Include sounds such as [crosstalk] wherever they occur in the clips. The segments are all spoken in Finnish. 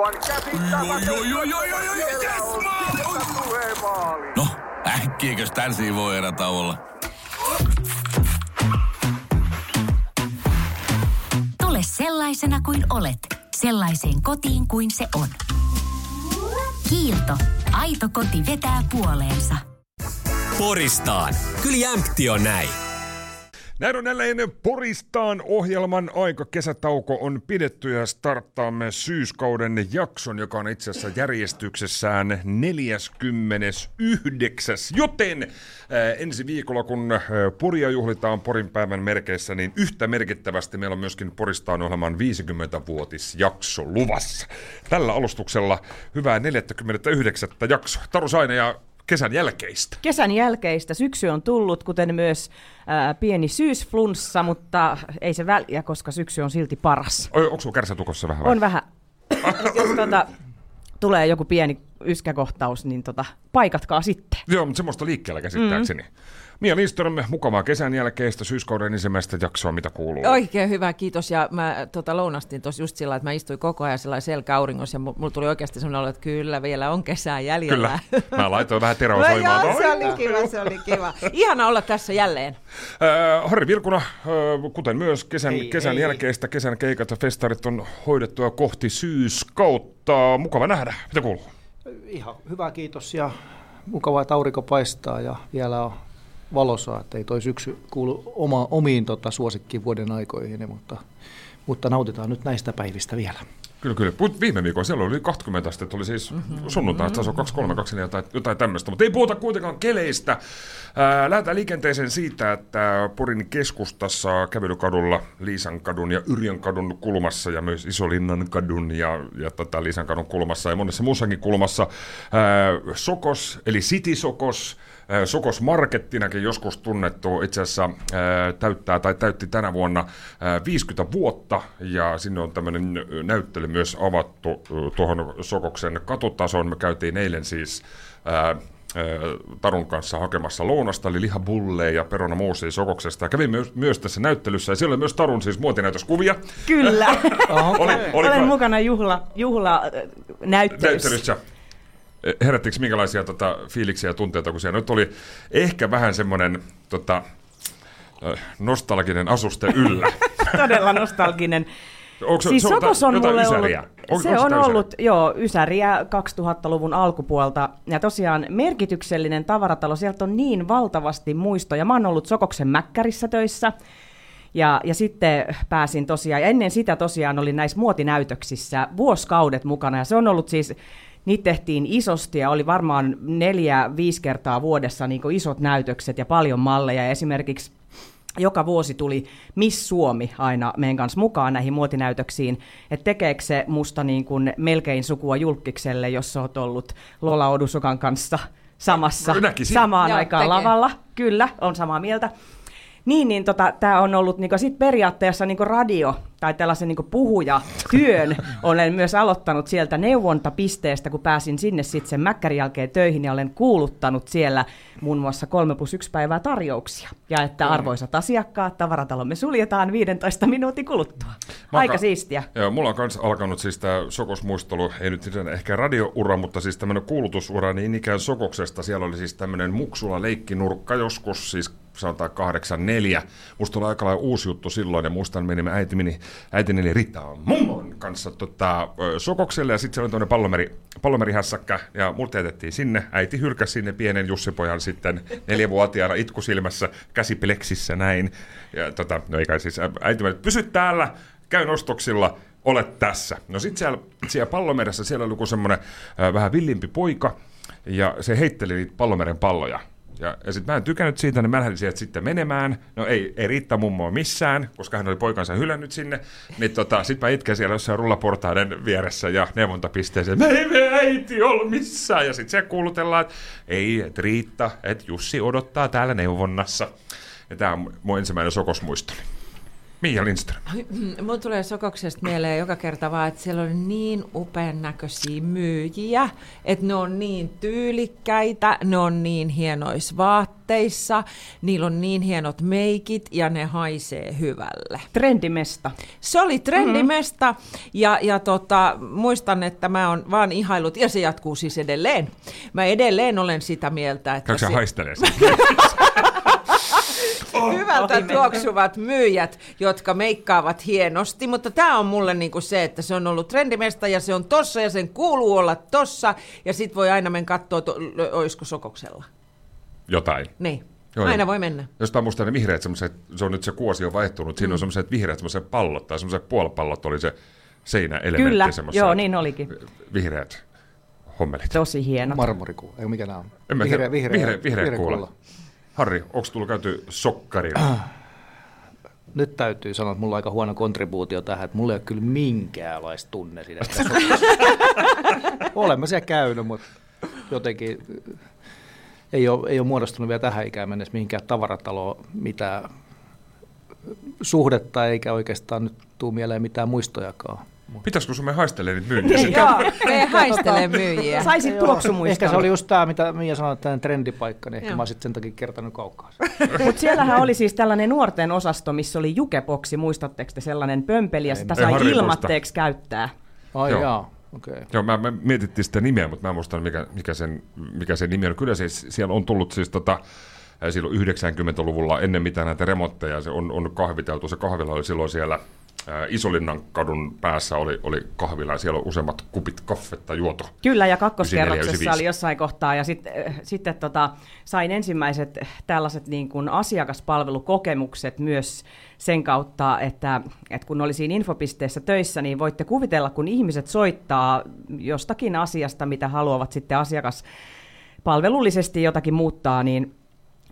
Aivan yes. No, äkkiäkös tän voi erä olla? Tule sellaisena kuin olet, sellaiseen kotiin kuin se on. Kiilto. Aito koti vetää puoleensa. Poristaan. Kyllä jämpti on näin. Näin on jälleen Poristaan ohjelman aika. Kesätauko on pidetty ja starttaamme syyskauden jakson, joka on itse asiassa järjestyksessään 49. Joten äh, ensi viikolla, kun äh, Poria juhlitaan Porin päivän merkeissä, niin yhtä merkittävästi meillä on myöskin Poristaan ohjelman 50-vuotisjakso luvassa. Tällä alustuksella hyvää 49. jaksoa. Taru Saine ja kesän jälkeistä. Kesän jälkeistä syksy on tullut, kuten myös ää, pieni syysflunssa, mutta ei se väliä, koska syksy on silti paras. Oi, onko sulla kärsätukossa vähän? vai? On vähän. [coughs] Jos tuota, tulee joku pieni yskäkohtaus, niin tota, paikatkaa sitten. Joo, mutta semmoista liikkeellä käsittääkseni. Mm. Mia Lindström, mukavaa kesän jälkeistä syyskauden ensimmäistä jaksoa, mitä kuuluu. Oikein hyvä, kiitos. Ja mä tota, lounastin tuossa just sillä, että mä istuin koko ajan sellainen selkäauringossa ja mulla tuli oikeasti sellainen olo, että kyllä vielä on kesää jäljellä. Kyllä. Mä laitoin vähän [laughs] terää No soimaan. joo, se oli kiva, se oli kiva. Ihana olla tässä jälleen. Äh, Harri Vilkuna, äh, kuten myös kesän, Hei, kesän hei. jälkeistä kesän keikat ja festarit on hoidettua kohti syyskautta. Mukava nähdä. Mitä kuuluu? Ihan hyvä, kiitos ja mukavaa, että aurinko paistaa ja vielä on valosaa, että ei toi syksy kuulu oma, omiin tota, suosikkiin vuoden aikoihin, mutta, mutta nautitaan nyt näistä päivistä vielä. Kyllä, kyllä. Put viime viikolla siellä oli 20 astetta, oli siis sunnuntai, taso 23, 24 tai jotain tämmöistä, mutta ei puhuta kuitenkaan keleistä. Ää, lähdetään liikenteeseen siitä, että Porin keskustassa kävelykadulla Liisankadun ja Yrjönkadun kulmassa ja myös Isolinnan kadun ja, ja tota Liisankadun kulmassa ja monessa muussakin kulmassa ää, Sokos, eli City Sokos, Sokos Markettinakin joskus tunnettu itse asiassa ää, täyttää tai täytti tänä vuonna ää, 50 vuotta ja sinne on tämmöinen näyttely myös avattu tuohon Sokoksen katutasoon. Me käytiin eilen siis Tarun kanssa hakemassa lounasta, eli lihapulleja ja perona muusia Sokoksesta. Ja kävin myös, myös tässä näyttelyssä, ja siellä oli myös Tarun siis muotinäytöskuvia. Kyllä. Oli, [laughs] oli, Olen mukana juhla, juhla äh, näyttelyssä. näyttelyssä. Herättikö minkälaisia tota, fiiliksiä ja tunteita, kun siellä nyt oli ehkä vähän semmoinen tota, nostalginen asuste yllä. [laughs] Todella nostalginen. Onko se- siis Sokos on mulle ollut, ysäriä? Onko- se onko on ysäriä? ollut, joo, Ysäriä 2000-luvun alkupuolta. Ja tosiaan merkityksellinen tavaratalo, sieltä on niin valtavasti muistoja. Mä oon ollut Sokoksen Mäkkärissä töissä. Ja, ja sitten pääsin tosiaan, ja ennen sitä tosiaan olin näissä muotinäytöksissä vuosikaudet mukana, ja se on ollut siis, niitä tehtiin isosti, ja oli varmaan neljä, viisi kertaa vuodessa niin isot näytökset ja paljon malleja, ja esimerkiksi joka vuosi tuli Miss Suomi aina meidän kanssa mukaan näihin muotinäytöksiin, että tekeekö se musta niin kuin melkein sukua julkikselle, jos sä oot ollut Lola Odusokan kanssa samassa, Näkisin. samaan Joo, aikaan tekee. lavalla. Kyllä, on samaa mieltä. Niin, niin tota, tämä on ollut niinku, sit periaatteessa niinku radio tai tällaisen niinku puhujatyön olen myös aloittanut sieltä neuvontapisteestä, kun pääsin sinne sitten sen mäkkärin jälkeen töihin ja olen kuuluttanut siellä muun muassa 3 plus 1 päivää tarjouksia. Ja että arvoisat asiakkaat, tavaratalomme suljetaan 15 minuutin kuluttua. Mä Aika ka- siistiä. Joo, mulla on myös alkanut siis tämä Sokos-muistelu, ei nyt ehkä radioura, mutta siis tämmöinen kuulutusura niin ikään Sokoksesta. Siellä oli siis tämmöinen Muksula leikkinurkka joskus, siis sanotaan 84. Musta oli aika lailla uusi juttu silloin, ja muistan menimme äiti, meni, äitini eli Rita mummon kanssa tota, Sokokselle, ja sitten siellä oli tämmöinen pallomeri, pallomerihässäkkä, ja mut jätettiin sinne. Äiti hylkäsi sinne pienen Jussipojan sitten neljävuotiaana itkusilmässä, käsipleksissä näin. Ja tota, no ei kai siis, äiti meni, pysy täällä, käy nostoksilla, olet tässä. No sitten siellä, siellä pallomeressä siellä oli joku semmoinen äh, vähän villimpi poika, ja se heitteli niitä pallomeren palloja. Ja, ja sitten mä en tykännyt siitä, niin mä lähdin sieltä sitten menemään. No ei, ei Riitta mummoa missään, koska hän oli poikansa hylännyt sinne. Niin tota, sitten mä itken siellä jossain rullaportaiden vieressä ja neuvontapisteeseen, me ei me äiti ole missään. Ja sitten se kuulutellaan, että ei, että Riitta, että Jussi odottaa täällä neuvonnassa. Ja tämä on mun ensimmäinen sokosmuistoni. Mia Lindström. Mulla tulee Sokoksesta mieleen joka kerta vaan, että siellä on niin upean näköisiä myyjiä, että ne on niin tyylikkäitä, ne on niin hienois vaatteissa niillä on niin hienot meikit ja ne haisee hyvälle. Trendimesta. Se oli trendimesta ja, ja tota, muistan, että mä oon vaan ihailut, ja se jatkuu siis edelleen. Mä edelleen olen sitä mieltä, että Käykö se, haistelee? [laughs] [laughs] hyvältä tuoksuvat myyjät, jotka meikkaavat hienosti, mutta tämä on mulle niinku se, että se on ollut trendimesta ja se on tossa ja sen kuuluu olla tossa ja sit voi aina mennä katsoa, to, olisiko sokoksella. Jotain. Niin, Joo, aina joo. voi mennä. Jostain muista ne vihreät semmoiset, se on nyt se kuosi on vaihtunut, siinä on Mm. semmoiset vihreät semmoiset pallot tai semmoiset puolipallot oli se seinäelementti. Kyllä, joo, niin olikin. Vihreät hommelit. Tosi hieno. Marmorikuu, ei mikä nämä on? En mä tiedä. vihreä, vihreä, vihreä, vihreä kuula. kuula. Harri, onko tullut käyty sokkarilla? [clears throat] Nyt täytyy sanoa, että mulla on aika huono kontribuutio tähän, että mulla ei ole kyllä minkäänlaista tunne siitä. [laughs] Olemme siellä käynyt, mutta jotenkin ei ole, ei ole muodostunut vielä tähän ikään mennessä mihinkään tavarataloon mitään suhdetta, eikä oikeastaan nyt tuu mieleen mitään muistojakaan. Pitäisikö sun me haistelee niitä myyntiä? Joo, me haistelee myyjiä. Saisit Joo, tuoksumuiston. Ehkä se oli just tämä, mitä Mia sanoi, että trendipaikka, niin ehkä Joo. mä oon sitten sen takia kertonut kaukaa. [laughs] Mutta siellähän oli siis tällainen nuorten osasto, missä oli jukeboksi, muistatteko te sellainen pömpeli, ja sitä sai ilmatteeksi käyttää. Ai Joo. okei. Okay. Joo, mä, mä mietittiin sitä nimeä, mutta mä en muista, mikä, mikä, sen, mikä sen nimi on. Kyllä siis, siellä on tullut siis tota, silloin 90-luvulla ennen mitään näitä remontteja, se on, on kahviteltu. Se kahvila oli silloin siellä Isolinnan kadun päässä oli, oli kahvila ja siellä on useammat kupit kaffetta juotu. Kyllä, ja 94, kakkoskerroksessa 95. oli jossain kohtaa, ja sit, äh, sitten tota, sain ensimmäiset tällaiset niin kuin asiakaspalvelukokemukset myös sen kautta, että, että kun oli siinä infopisteessä töissä, niin voitte kuvitella, kun ihmiset soittaa jostakin asiasta, mitä haluavat sitten asiakaspalvelullisesti jotakin muuttaa, niin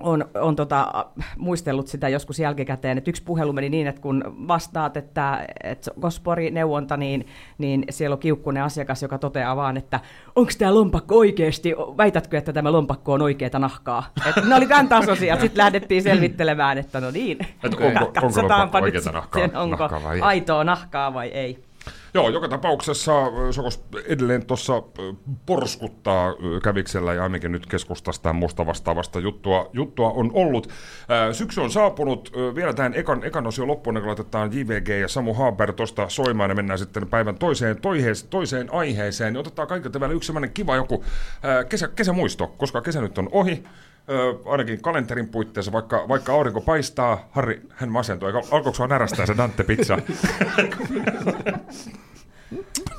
on, on tota, muistellut sitä joskus jälkikäteen, että yksi puhelu meni niin, että kun vastaat, että, että Gospori neuvonta, niin, niin siellä on kiukkunen asiakas, joka toteaa vaan, että onko tämä lompakko oikeasti, väitätkö, että tämä lompakko on oikeaa nahkaa? Et ne oli tämän tasoisia, sitten lähdettiin selvittelemään, että no niin, Et onko- onko katsotaanpa nyt oikeata nahkaa- sitten, onko nahkaa aitoa nahkaa vai ei. Joo, joka tapauksessa äh, Sokos edelleen tuossa äh, porskuttaa äh, käviksellä ja ainakin nyt keskustasta ja muusta vastaavasta juttua, juttua on ollut. Syksy on saapunut. Vielä tähän ekan, ekan osion loppuun, niin kun laitetaan JVG ja Samu Haber tuosta soimaan ja mennään sitten päivän toiseen, toihees, toiseen aiheeseen. Niin otetaan kaikilta vielä yksi sellainen kiva joku kesä, kesämuisto, koska kesä nyt on ohi. Ö, ainakin kalenterin puitteissa, vaikka, vaikka aurinko paistaa, Harri, hän masentui. Eikö- Alkoiko sua närästää se Dante Pizza? [laughs]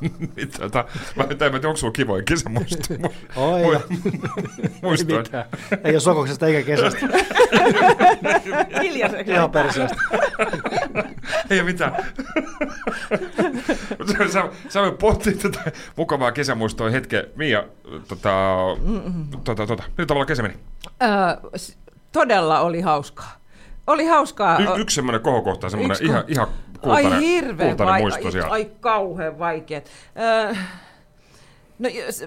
[laughs] Niin, tota, mä en tiedä, onko sulla kivoja kesämuistoja. [laughs] Oi, Mui- ja- Muistoja. mitään. Ei ole sokoksesta eikä kesästä. [laughs] Hiljaiseksi. Ihan perseestä. Ei ole mitään. Sä, sä voit pohtia tätä mukavaa kesämuistoa hetken. Mia, tota, tota, tota, millä tavalla kesä meni? Öö, todella oli hauskaa. Oli hauskaa. Y- yksi semmoinen kohokohta, semmoinen Yksi ihan, ko- ihan kultainen, ai hirveän kultainen vai- muisto ai, ai kauhean vaikeat. Öö, no, s-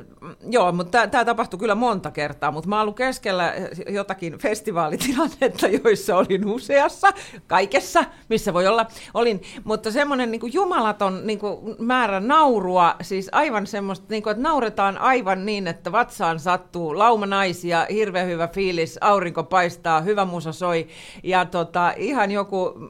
joo, mutta tämä tapahtui kyllä monta kertaa, mutta mä ollut keskellä jotakin festivaalitilannetta, [laughs] joissa olin useassa, kaikessa, missä voi olla, olin, mutta semmoinen niin jumalaton niin kuin määrä naurua, siis aivan semmoista, niin kuin, että nauretaan aivan niin, että vatsaan sattuu, lauma naisia, hirveän hyvä fiilis, aurinko paistaa, hyvä musa soi, ja tota, ihan joku mm,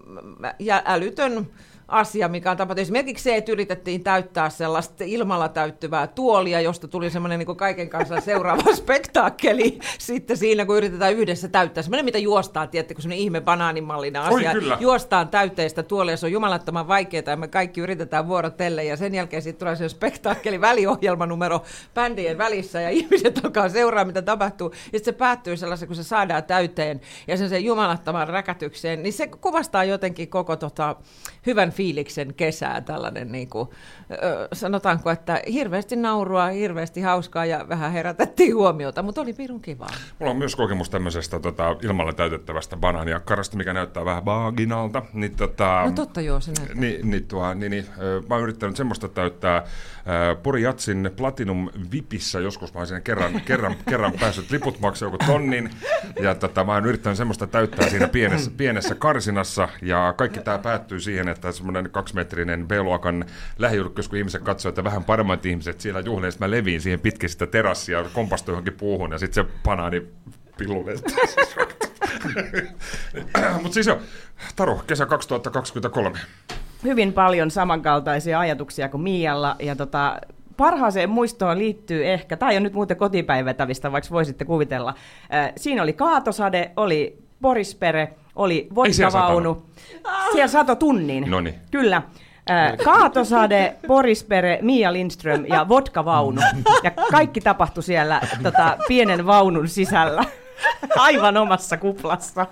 ja älytön asia, mikä on tapahtunut. Esimerkiksi se, että yritettiin täyttää sellaista ilmalla täyttyvää tuolia, josta tuli semmoinen niin kaiken kanssa seuraava [laughs] spektaakkeli sitten siinä, kun yritetään yhdessä täyttää. Semmoinen, mitä juostaan, tiedättekö, semmoinen ihme banaanimallinen Oi, asia. kyllä. Juostaan täyteistä tuolia, se on jumalattoman vaikeaa ja me kaikki yritetään vuorotelle ja sen jälkeen sitten tulee se spektaakkeli väliohjelmanumero bändien välissä ja ihmiset alkaa seuraa, mitä tapahtuu. Ja sitten se päättyy sellaisen, kun se saadaan täyteen ja sen, sen jumalattoman räkätykseen, niin se kuvastaa jotenkin koko tota, hyvän fiiliksen kesää tällainen, niin kuin, sanotaanko, että hirveästi naurua, hirveästi hauskaa ja vähän herätettiin huomiota, mutta oli pirun kivaa. Mulla on myös kokemus tämmöisestä tota, ilmalla täytettävästä banaaniakkarasta, mikä näyttää vähän vaginalta. Niin, tota, No totta joo, se näyttää. Niin, niin, tuo, niin, niin mä oon yrittänyt semmoista täyttää äh, Pori Jatsin Platinum Vipissä, joskus mä oon siinä kerran, [laughs] kerran, kerran päässyt, liput maksoi joku tonnin, ja tota, mä oon yrittänyt semmoista täyttää siinä pienessä, pienessä karsinassa, ja kaikki tämä päättyy siihen, että semmoinen kaksimetrinen B-luokan lähijulkis, kun ihmiset katsoo, että vähän paremmat ihmiset siellä juhliin, mä leviin siihen pitkin sitä terassia, kompastuin johonkin puuhun, ja sitten se banaani pillulle. [laughs] Mutta siis jo, Taru, kesä 2023. Hyvin paljon samankaltaisia ajatuksia kuin Mialla. Ja tota, parhaaseen muistoon liittyy ehkä, tai on nyt muuten kotipäivätävistä, vaikka voisitte kuvitella. Siinä oli kaatosade, oli Borispere, oli siellä vodkavaunu. Siellä sato tunnin. Noniin. Kyllä. Kaatosade, Borispere, Mia Lindström ja vodkavaunu. Ja kaikki tapahtui siellä tota, pienen vaunun sisällä. [laughs] Aivan omassa kuplassa.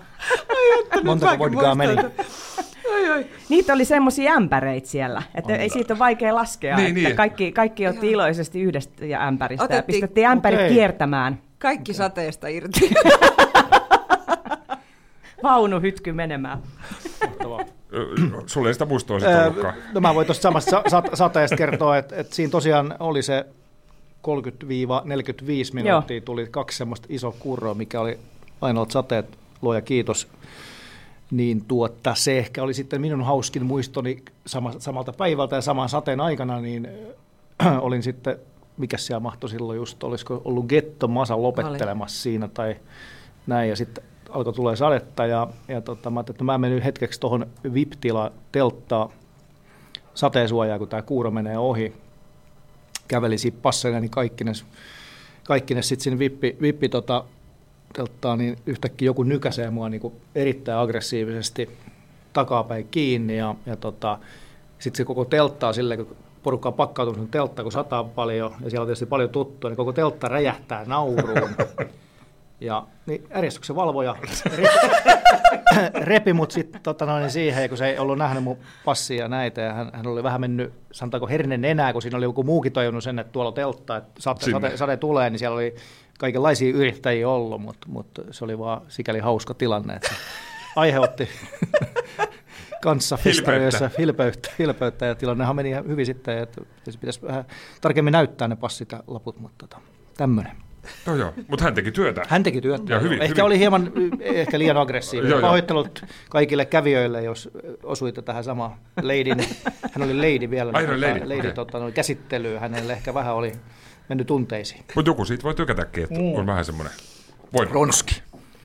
Montako vodkaa meni? Niitä oli semmoisia ämpäreitä siellä, että ei siitä ole vaikea laskea. Niin, että niin. Kaikki, kaikki otti iloisesti yhdestä ja ämpäristä ja Otettiin- pistettiin ämpärit Okei. kiertämään. Kaikki sateesta irti. [laughs] Vaunuhytky menemään. Sulle ei sitä muistoa sitten ollutkaan. No mä voin tuosta samasta sat- sateesta kertoa, että, että siinä tosiaan oli se 30-45 minuuttia, tuli kaksi semmoista iso kurroa, mikä oli ainoat sateet, luoja kiitos. Niin tuotta, se ehkä oli sitten minun hauskin muistoni sama, samalta päivältä ja saman sateen aikana, niin äh, olin sitten, mikä siellä mahtoi silloin just, olisiko ollut Getto Masa lopettelemassa siinä tai näin, ja sitten alkoi tulee sadetta, ja, ja tota, mä että mä menen hetkeksi tuohon VIP-tila telttaa sateesuojaa, kun tämä kuuro menee ohi. Kävelin siitä passeilla, niin kaikkines, kaikkines sitten sinne vippi, vippi tota, telttaan, niin yhtäkkiä joku nykäsee mua niin erittäin aggressiivisesti takapäin kiinni, ja, ja tota, sitten se koko teltta on silleen, kun porukka on pakkautunut telttaan, kun sataa paljon, ja siellä on tietysti paljon tuttua, niin koko teltta räjähtää nauruun. [laughs] Ja niin järjestyksen valvoja. [laughs] Repi mut sitten tota noin, siihen, kun se ei ollut nähnyt mun passia ja näitä, ja hän, hän oli vähän mennyt, sanotaanko hernen enää, kun siinä oli joku muukin tajunnut sen, että tuolla on teltta, että sate, sate, sade tulee, niin siellä oli kaikenlaisia yrittäjiä ollut, mutta, mutta se oli vaan sikäli hauska tilanne, että se [laughs] aiheutti kanssa festareissa hilpeyttä, hilpeyttä, ja tilannehan meni ihan hyvin sitten, että pitäisi- pitäisi vähän tarkemmin näyttää ne passit ja laput, mutta tota, tämmöinen. Joo, joo. Mutta hän teki työtä. Hän teki työtä. Ja hyvin- ehkä hyvin. oli hieman y, ehkä liian aggressiivinen. Joo. Pahoittelut kaikille kävijöille, jos osuitte tähän samaan leidin. Hän oli leidi vielä. Ai, hän oli tota, lady, leidi okei. tota, noin käsittelyyn. Hänelle ehkä vähän oli mennyt tunteisiin. Mutta joku siitä voi tykätäkin, että Mm. on vähän semmoinen. Ronski.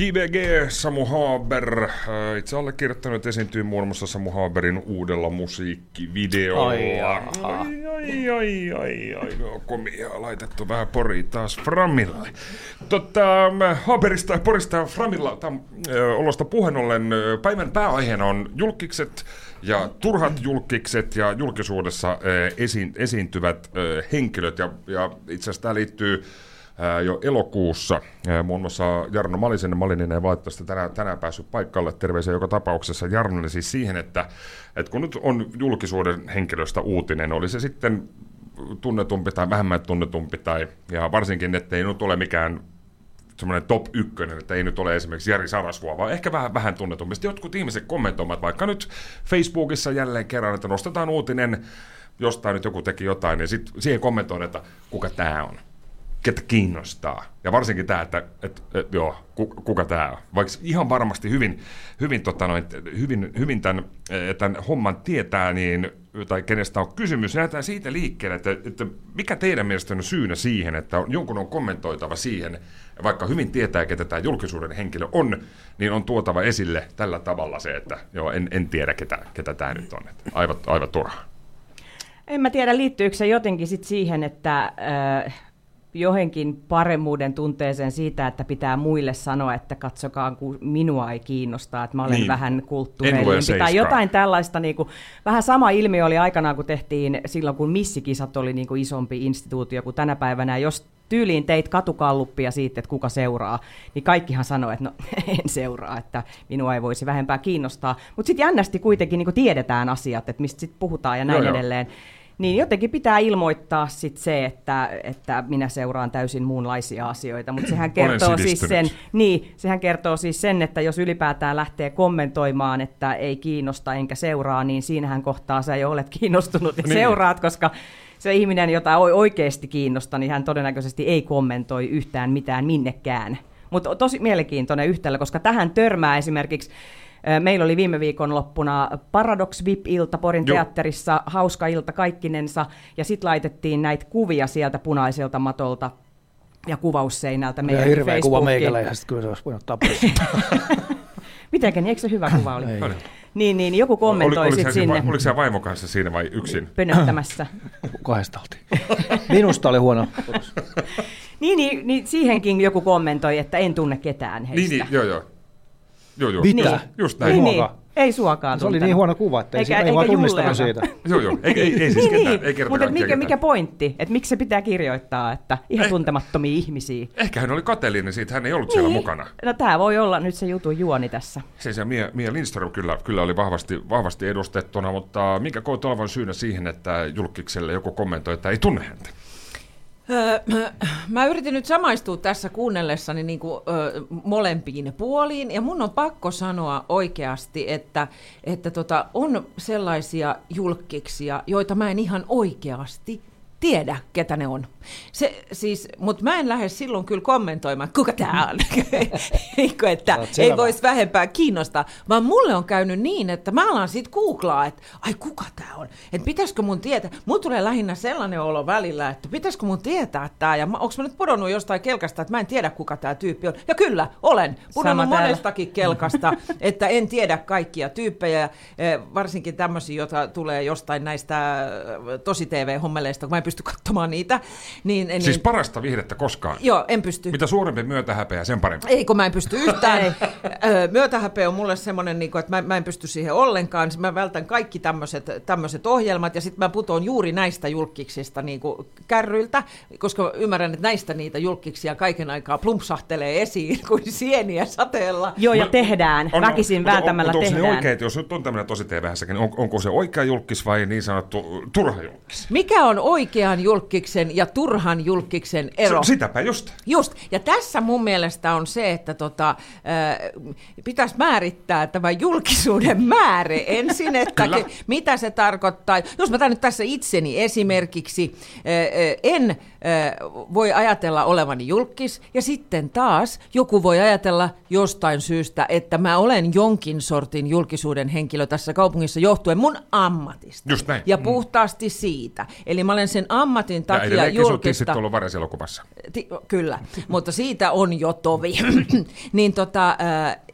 JVG, Samu Haber. Äh, Itse allekirjoittanut esiintyy muun muassa Samu Haberin uudella musiikkivideolla. Ai ai, ai, ai, ai, ai, no, komia laitettu vähän pori taas Framille. Totta, mä Haberista ja Porista ja Framilla tämän, ö, olosta puheen ollen ö, päivän pääaiheena on julkikset ja turhat julkikset ja julkisuudessa ö, esiin, esiintyvät ö, henkilöt. Ja, ja itse asiassa tämä liittyy jo elokuussa. Muun muassa Jarno Malisen, Malinen ei valitettavasti tänään, tänään päässyt paikalle. Terveisiä joka tapauksessa Jarnolle siis siihen, että, että kun nyt on julkisuuden henkilöstä uutinen, oli se sitten tunnetumpi tai vähemmän tunnetumpi, tai, ja varsinkin, että ei nyt ole mikään semmoinen top ykkönen, että ei nyt ole esimerkiksi Jari Sarasvuo, vaan ehkä vähän, vähän tunnetumpi. Sitten jotkut ihmiset kommentoivat vaikka nyt Facebookissa jälleen kerran, että nostetaan uutinen, jostain nyt joku teki jotain, niin sitten siihen kommentoidaan, että kuka tämä on ketä kiinnostaa. Ja varsinkin tämä, että, että, että joo, ku- kuka tämä on. Vaikka ihan varmasti hyvin, hyvin, tota noin, hyvin, hyvin tämän, eh, tämän homman tietää, niin, tai kenestä on kysymys, lähdetään siitä liikkeelle, että, että mikä teidän mielestä on syynä siihen, että on, jonkun on kommentoitava siihen, vaikka hyvin tietää, ketä tämä julkisuuden henkilö on, niin on tuotava esille tällä tavalla se, että joo, en, en tiedä, ketä, ketä tämä nyt on. Että aivan, aivan turhaa. En mä tiedä, liittyykö se jotenkin sit siihen, että äh, johonkin paremmuuden tunteeseen siitä, että pitää muille sanoa, että katsokaa, kun minua ei kiinnosta, että mä olen Niin. vähän kulttuurellimpi. Tai jotain tällaista, niin kuin, vähän sama ilmiö oli aikanaan, kun tehtiin silloin, kun missikisat oli niin kuin isompi instituutio kuin tänä päivänä. Jos tyyliin teit katukalluppia siitä, että kuka seuraa, niin kaikkihan sanoi, että no [laughs] en seuraa, että minua ei voisi vähempää kiinnostaa. Mutta sitten jännästi kuitenkin niin tiedetään asiat, että mistä sitten puhutaan ja näin Joo, joo. Niin jotenkin pitää ilmoittaa sit se, että, että minä seuraan täysin muunlaisia asioita, mutta sehän kertoo siis sen, niin, sehän kertoo siis sen, että jos ylipäätään lähtee kommentoimaan, että ei kiinnosta enkä seuraa, niin siinähän kohtaa sä jo olet kiinnostunut ja Niin. seuraat, koska se ihminen, jota oi- oikeasti kiinnostaa, niin hän todennäköisesti ei kommentoi yhtään mitään minnekään. Mutta tosi mielenkiintoinen yhtälö, koska tähän törmää esimerkiksi Meillä oli viime viikon loppuna Paradox VIP-ilta Porin Joo. teatterissa, hauska ilta kaikkinensa, ja sitten laitettiin näitä kuvia sieltä punaiselta matolta ja kuvausseinältä meidän hirveä kuva Facebookiin. meikäläisestä, kyllä se olisi voinut pois. [laughs] Mitenkä, niin eikö se hyvä kuva oli? Ei. Niin, niin joku kommentoi oliko, sitten sinne oliko se vaimo kanssa siinä vai yksin? [laughs] pönöttämässä. [laughs] Kahdesta oltiin. Minusta oli huono. niin, niin, niin, siihenkin joku kommentoi, että en tunne ketään heistä. Niin, niin, joo, joo. Joo, joo. Mitä? Just, just näin. Niin, Ei niin. Ei suokaan Se oli niin huono kuva, että ei, Eikä- ei vaan tunnistanut siitä. [laughs] Joo, joo. Ei, ei, ei siis niin, ketään, niin. ei kerta mutta mikä, mikä pointti? Että miksi se pitää kirjoittaa, että ihan Eh. tuntemattomia ihmisiä? Ehkä hän oli kateellinen siitä, hän ei ollut siellä mukana. No tämä voi olla nyt se jutun juoni tässä. Se, se Mia, Mia Lindström kyllä, kyllä oli vahvasti, vahvasti edustettuna, mutta mikä koet olevan syynä siihen, että julkikselle joku kommentoi, että ei tunne häntä? Öö, [clears throat] Mä yritin nyt samaistua tässä kuunnellessani niin kuin, ö, molempiin puoliin, ja mun on pakko sanoa oikeasti, että, että tota, on sellaisia julkkiksia, joita mä en ihan oikeasti tiedä, ketä ne on. Se, siis, Mutta mä en lähde silloin kyllä kommentoimaan, että kuka tämä on. [laughs] Eikö, että ei voisi vähempää kiinnostaa, vaan mulle on käynyt niin, että mä alan siitä googlaa, että ai kuka tämä on, että pitäisikö mun tietää. Mulla tulee lähinnä sellainen olo välillä, että pitäisikö mun tietää tämä, ja onko mä nyt pudonnut jostain kelkasta, että mä en tiedä kuka tämä tyyppi on. Ja kyllä, olen pudonnut Sama täällä. monestakin kelkasta, [laughs] että en tiedä kaikkia tyyppejä, eh, varsinkin tämmöisiä, joita tulee jostain näistä eh, tosi TV-hommeleista, kun mä en pysty katsomaan niitä. Niin, niin, Siis parasta vihdettä koskaan. joo, en pysty. Mitä suurempi myötähäpeä, sen parempi. Ei, kun mä en pysty yhtään. [laughs] Myötähäpeä on mulle semmoinen, niin että mä, mä en pysty siihen ollenkaan. Mä vältän kaikki tämmöiset ohjelmat ja sitten mä putoon juuri näistä julkiksista niin kuin kärryiltä, koska ymmärrän, että näistä niitä julkiksia kaiken aikaa plumpsahtelee esiin [laughs] kuin sieniä sateella. Joo, ja Mut- tehdään. on- Väkisin mutta on- onko se tehdään. oikein, että jos nyt on tämmöinen tosi tv niin on, onko se oikea julkis vai niin sanottu turha julkis? Mikä on oikean julkiksen ja turhan julkiksen ero? S- sitäpä just. Just, ja tässä mun mielestä on se, että tota, äh, pitäisi määrittää tämä julkisuuden määrä ensin, että ke, mitä se tarkoittaa. Jos mä otan nyt tässä itseni esimerkiksi, äh, äh, en äh, voi ajatella olevani julkis, ja sitten taas joku voi ajatella jostain syystä, että mä olen jonkin sortin julkisuuden henkilö tässä kaupungissa johtuen mun ammatista. Just näin. Ja puhtaasti siitä. Eli mä olen sen ammatin Ja takia tissit julkista. on ollut. Ti- kyllä, mutta siitä on jo tovi. [clears throat] niin tota,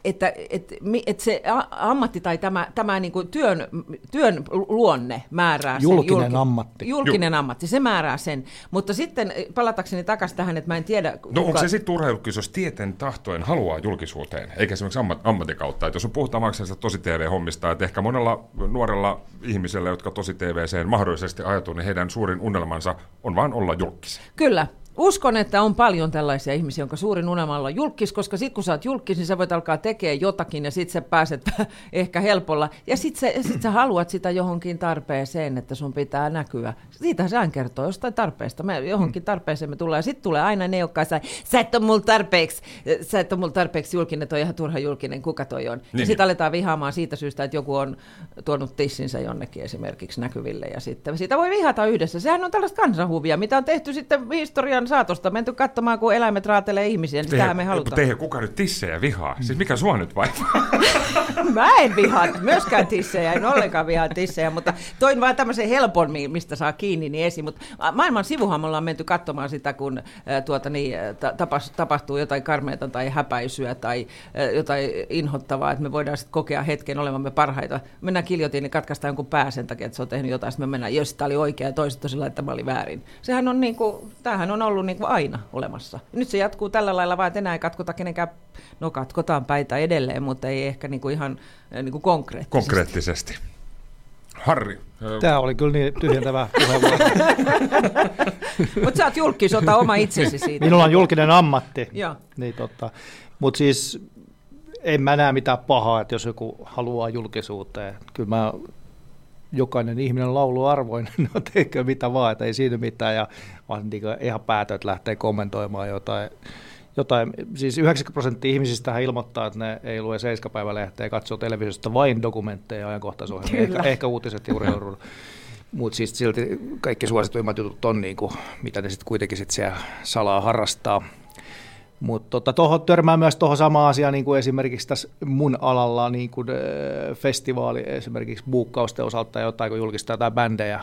että et, mi- et se ammatti tai tämä, tämä niinku työn, työn luonne määrää sen. Julkinen ammatti. Julkinen ammatti, se määrää sen. Mutta sitten eh, palatakseni takaisin tähän, että mä en tiedä... No onko se sitten turha julkis, jos tieten tahtoen haluaa julkisuuteen, eikä esimerkiksi ammat, ammattikautta. Että jos on puhutaan vaikka tosi TV-hommista, että ehkä monella nuorella ihmisellä, jotka tosi TVCen mahdollisesti ajatuu, niin heidän suurin unelmansa on vaan olla julkis. Kyllä. Uskon, että on paljon tällaisia ihmisiä, jonka suurin unelma on julkis, koska sit kun sä oot julkis, niin sä voit alkaa tekemään jotakin ja sit sä pääset [laughs] ehkä helpolla. Ja sit sä, sit sä haluat sitä johonkin tarpeeseen, että sun pitää näkyä. Siitä sä kertoo jostain tarpeesta. Me johonkin tarpeeseen me tullaan. Ja sit tulee aina ne, jotka saa, sä et ole mulla tarpeeksi, sä et ole mulla tarpeeksi julkinen, toi ihan turha julkinen, kuka toi on. Niin. Ja Niin. sit aletaan vihaamaan siitä syystä, että joku on tuonut tissinsä jonnekin esimerkiksi näkyville. Ja sitten sitä voi vihata yhdessä. Sehän on tällaista kansanhuvia, mitä on tehty sitten historian saatosta. Menty katsomaan, kun eläimet raatelee ihmisiä, niin sitähän me halutaan. Mutta eihän kuka nyt tissejä vihaa. Siis mikä sua nyt vaivaa? [laughs] Mä en vihaa myöskään tissejä, en ollenkaan vihaa tissejä, mutta toin vaan tämmöisen helpon, mi- mistä saa kiinni, niin esiin. Mutta maailman sivuhan me ollaan menty katsomaan sitä, kun tuota, niin, tapas, tapahtuu jotain karmeita tai häpäisyä tai jotain inhottavaa, että me voidaan sitten kokea hetken olevamme parhaita. Mennään kiljotiin, niin katkaistaan jonkun pää sen takia, että se on tehnyt jotain, sitten me mennään, jos tämä oli oikea ja toiset on sillä, että tämä oli väärin. Sehän on niin kuin, tämähän on ollut niin kuin aina olemassa. Nyt se jatkuu tällä lailla vaan, että enää ei katkota kenenkään, no katkotaan päitä edelleen, mutta ei ehkä niin kuin ihan äh, niin kuin konkreettisesti. Konkreettisesti. Harri, Tämä oli kyllä niin tyhjentävä [laughs] puheenvuoro. [laughs] Mutta sä oot julkis, ota oma itsesi siitä. Minulla on julkinen ammatti. Joo. Niin, tota. Mutta siis en mä näe mitään pahaa, että jos joku haluaa julkisuuteen. Kyllä mä, jokainen ihminen on lauluarvoinen, [laughs] no teekö mitä vaan, että ei siinä mitään. Ja vaan niin ihan päätöt lähtee kommentoimaan jotain. jotain. Siis 90 prosenttia ihmisistä ilmoittaa, että ne ei lue seiskapäivälehteä ja katsoo televisiosta vain dokumentteja ja ajankohtaisohjelmia. Ehkä, ehkä uutiset juuri [laughs] on mutta siis silti kaikki suosituimmat jutut on, niin kuin, mitä ne sitten kuitenkin sit siellä salaa harrastaa. Mutta tota, tuohon törmää myös tuohon samaan asiaan, niin kuin esimerkiksi tässä mun alalla niin kuin, festivaali esimerkiksi buukkausten osalta jotain, kun julkistaa jotain bändejä,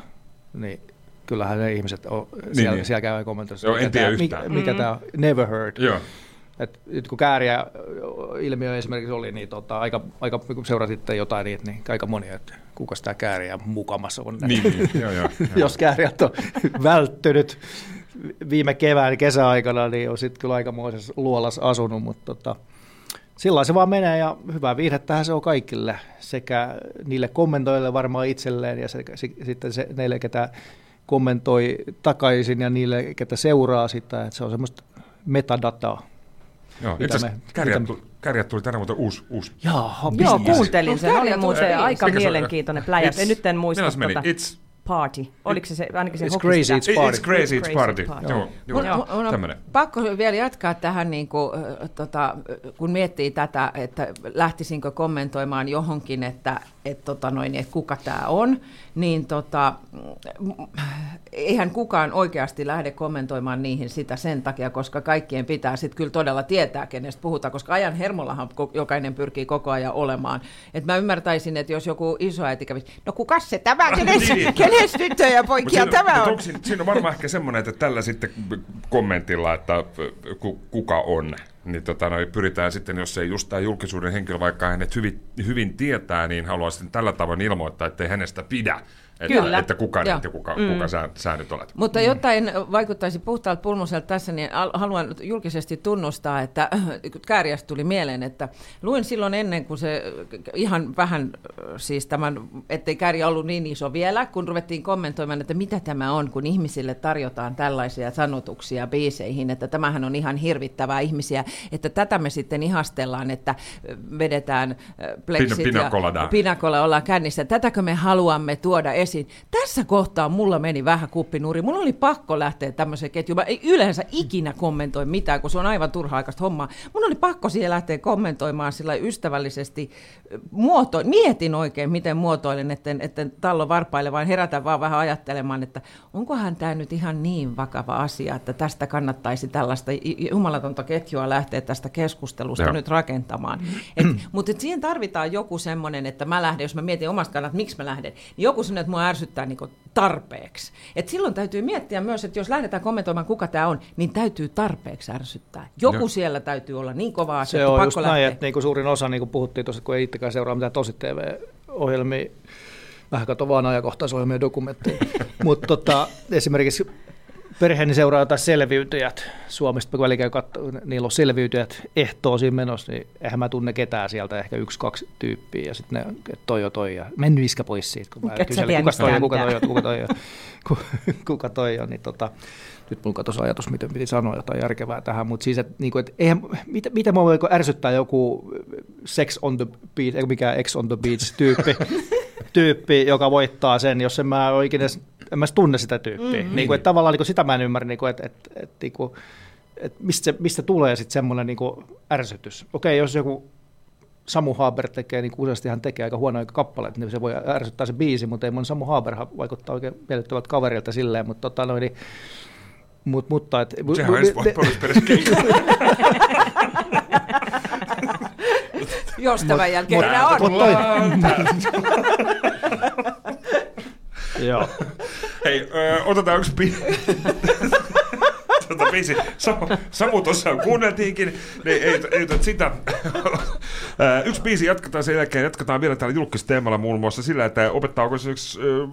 niin kyllähän ne ihmiset on, siellä, niin. siellä käy kommentoissa. Joo, en mikä tiedä tää- yhtään. Mikä, mikä Mm. tämä on? Never heard. Joo. Et nyt kun kääriä ilmiö esimerkiksi oli, niin tota, aika, aika, kun seurasitte jotain niitä, niin aika moni, että kuka sitä kääriä mukamassa on. Niin, niin, joo, joo, [laughs] joo. Jos kääriät on välttynyt viime kevään kesäaikana, niin on sitten kyllä aikamoisessa luolas asunut, mutta tota, sillä se vaan menee ja hyvää viihdettähän se on kaikille, sekä niille kommentoille varmaan itselleen ja sekä, si, sitten se, neille, ketä kommentoi takaisin ja niille, ketä seuraa sitä, että se on semmoista metadataa. Joo, itse asiassa me- kärjät, tuli, kärjät tuli tänään muuten uusi, uusi Jaa, Joo, kuuntelin sen. Oli muuten aika se mielenkiintoinen pläjäs. En nyt en muista se meni? tota It's, party. Oliko se se, ainakin se It's crazy, sitä? it's party. it's crazy, it's party. party. Joo, joo, Mun, mun on pakko vielä jatkaa tähän, niin kuin, äh, tota, kun miettii tätä, että lähtisinkö kommentoimaan johonkin, että et, tota noin, että kuka tämä on, niin tota, eihän kukaan oikeasti lähde kommentoimaan niihin sitä sen takia, koska kaikkien pitää sitten kyllä todella tietää, kenestä puhutaan, koska ajan hermollahan jokainen pyrkii koko ajan olemaan. Et mä ymmärtäisin, että jos joku isoäiti kävisi, no kuka se tämä, kenes, Niin. kenes tyttöjä ja poikia siinä, tämä on? onko siinä, on varmaan ehkä semmoinen, että tällä sitten kommentilla, että kuka on, niin tota, noi pyritään sitten, jos ei just tämä julkisuuden henkilö, vaikka hänet hyvin, hyvin tietää, niin haluaa sitten tällä tavoin ilmoittaa, että ei hänestä pidä. Että, Kyllä. että kuka, Joo. nyt kuka, mm. kuka sä, sä nyt olet. Mutta jotta en vaikuttaisi puhtaalta pulmuselta tässä, niin al- haluan julkisesti tunnustaa, että [clears throat] kääriästä tuli mieleen, että luin silloin ennen kuin se ihan vähän siis tämän, ettei kääriä ollut niin iso vielä, kun ruvettiin kommentoimaan, että mitä tämä on, kun ihmisille tarjotaan tällaisia sanotuksia biiseihin, että tämähän on ihan hirvittävää ihmisiä, että tätä me sitten ihastellaan, että vedetään äh, pleksit Pina- ja pinakolla ollaan kännissä. Tätäkö me haluamme tuoda esiin? Tässä kohtaa mulla meni vähän kuppinuuri. Mulla oli pakko lähteä tämmöiseen ketjuun. Mä ei yleensä ikinä kommentoi mitään, kun se on aivan turha-aikaista hommaa. Mun oli pakko siihen lähteä kommentoimaan sillä ystävällisesti. Muoto, mietin oikein, miten muotoilen, etten, etten tallo varpaille, vaan herätä vaan vähän ajattelemaan, että onkohan tämä nyt ihan niin vakava asia, että tästä kannattaisi tällaista jumalatonta ketjua lähteä tästä keskustelusta Joo. nyt rakentamaan. Et, mutta et siihen tarvitaan joku semmoinen, että mä lähden, jos mä mietin omasta kannalta, miksi mä lähden, niin joku semmoinen, että mua ärsyttää niin tarpeeksi. Et silloin täytyy miettiä myös, että jos lähdetään kommentoimaan, kuka tämä on, niin täytyy tarpeeksi ärsyttää. Joku Joo. siellä täytyy olla niin kova asia, Se että on pakko just lähteä. näin, että niin kuin suurin osa, niin kuin puhuttiin tuossa, kun ei itsekään seuraa mitään tosi TV-ohjelmia, vähän kato vaan ajankohtaisohjelmia ja dokumentteja. [laughs] Mutta tota, esimerkiksi perheeni seuraa jotain selviytyjät. Suomesta, kun väliin käy katso, niillä on selviytyjät ehtoo siinä menossa, niin eihän mä tunne ketään sieltä, ehkä yksi, kaksi tyyppiä, ja sitten ne, toi jo toi, ja mennyt iskä pois siitä, kun mä Et kuka toi on, mistään kuka toi on, kuka toi on, [laughs] ku- kuka toi on, niin tota, nyt mulla katosi ajatus, miten piti sanoa jotain järkevää tähän, mutta siis, että niinku, et, eihän, mitä, mitä mua voi ärsyttää joku sex on the beach, ei mikä ex on the beach tyyppi, [laughs] tyyppi, joka voittaa sen, jos en mä oikein edes, en mä tunne sitä tyyppiä. Mm-hmm. Niin kuin, että tavallaan niin kuin sitä mä en ymmärrä, niin kuin, että, että, että, niin kuin, että mistä, se, mistä tulee sitten semmoinen niin kuin ärsytys. Okei, jos joku Samu Haber tekee, niin kuin useasti hän tekee aika huonoja kappaleita, niin se voi ärsyttää se biisi, mutta ei mun Samu Haber vaikuttaa oikein miellyttävältä kaverilta silleen, mutta tota noin, niin, mut, mutta et, Sehän on edes poliisperäiskeikka. Jos tämän jälkeen enää on. mut toi- [laughs] Joo. Hei, ö, otetaan yksi bi- [laughs] tota biisi. Samu, Samu tuossa kuunneltiinkin, niin ei, ei ei sitä. [laughs] Ö, yksi biisi jatketaan sen jälkeen, jatketaan vielä täällä julkisteemalla muun muassa sillä, että opettaako esimerkiksi ö,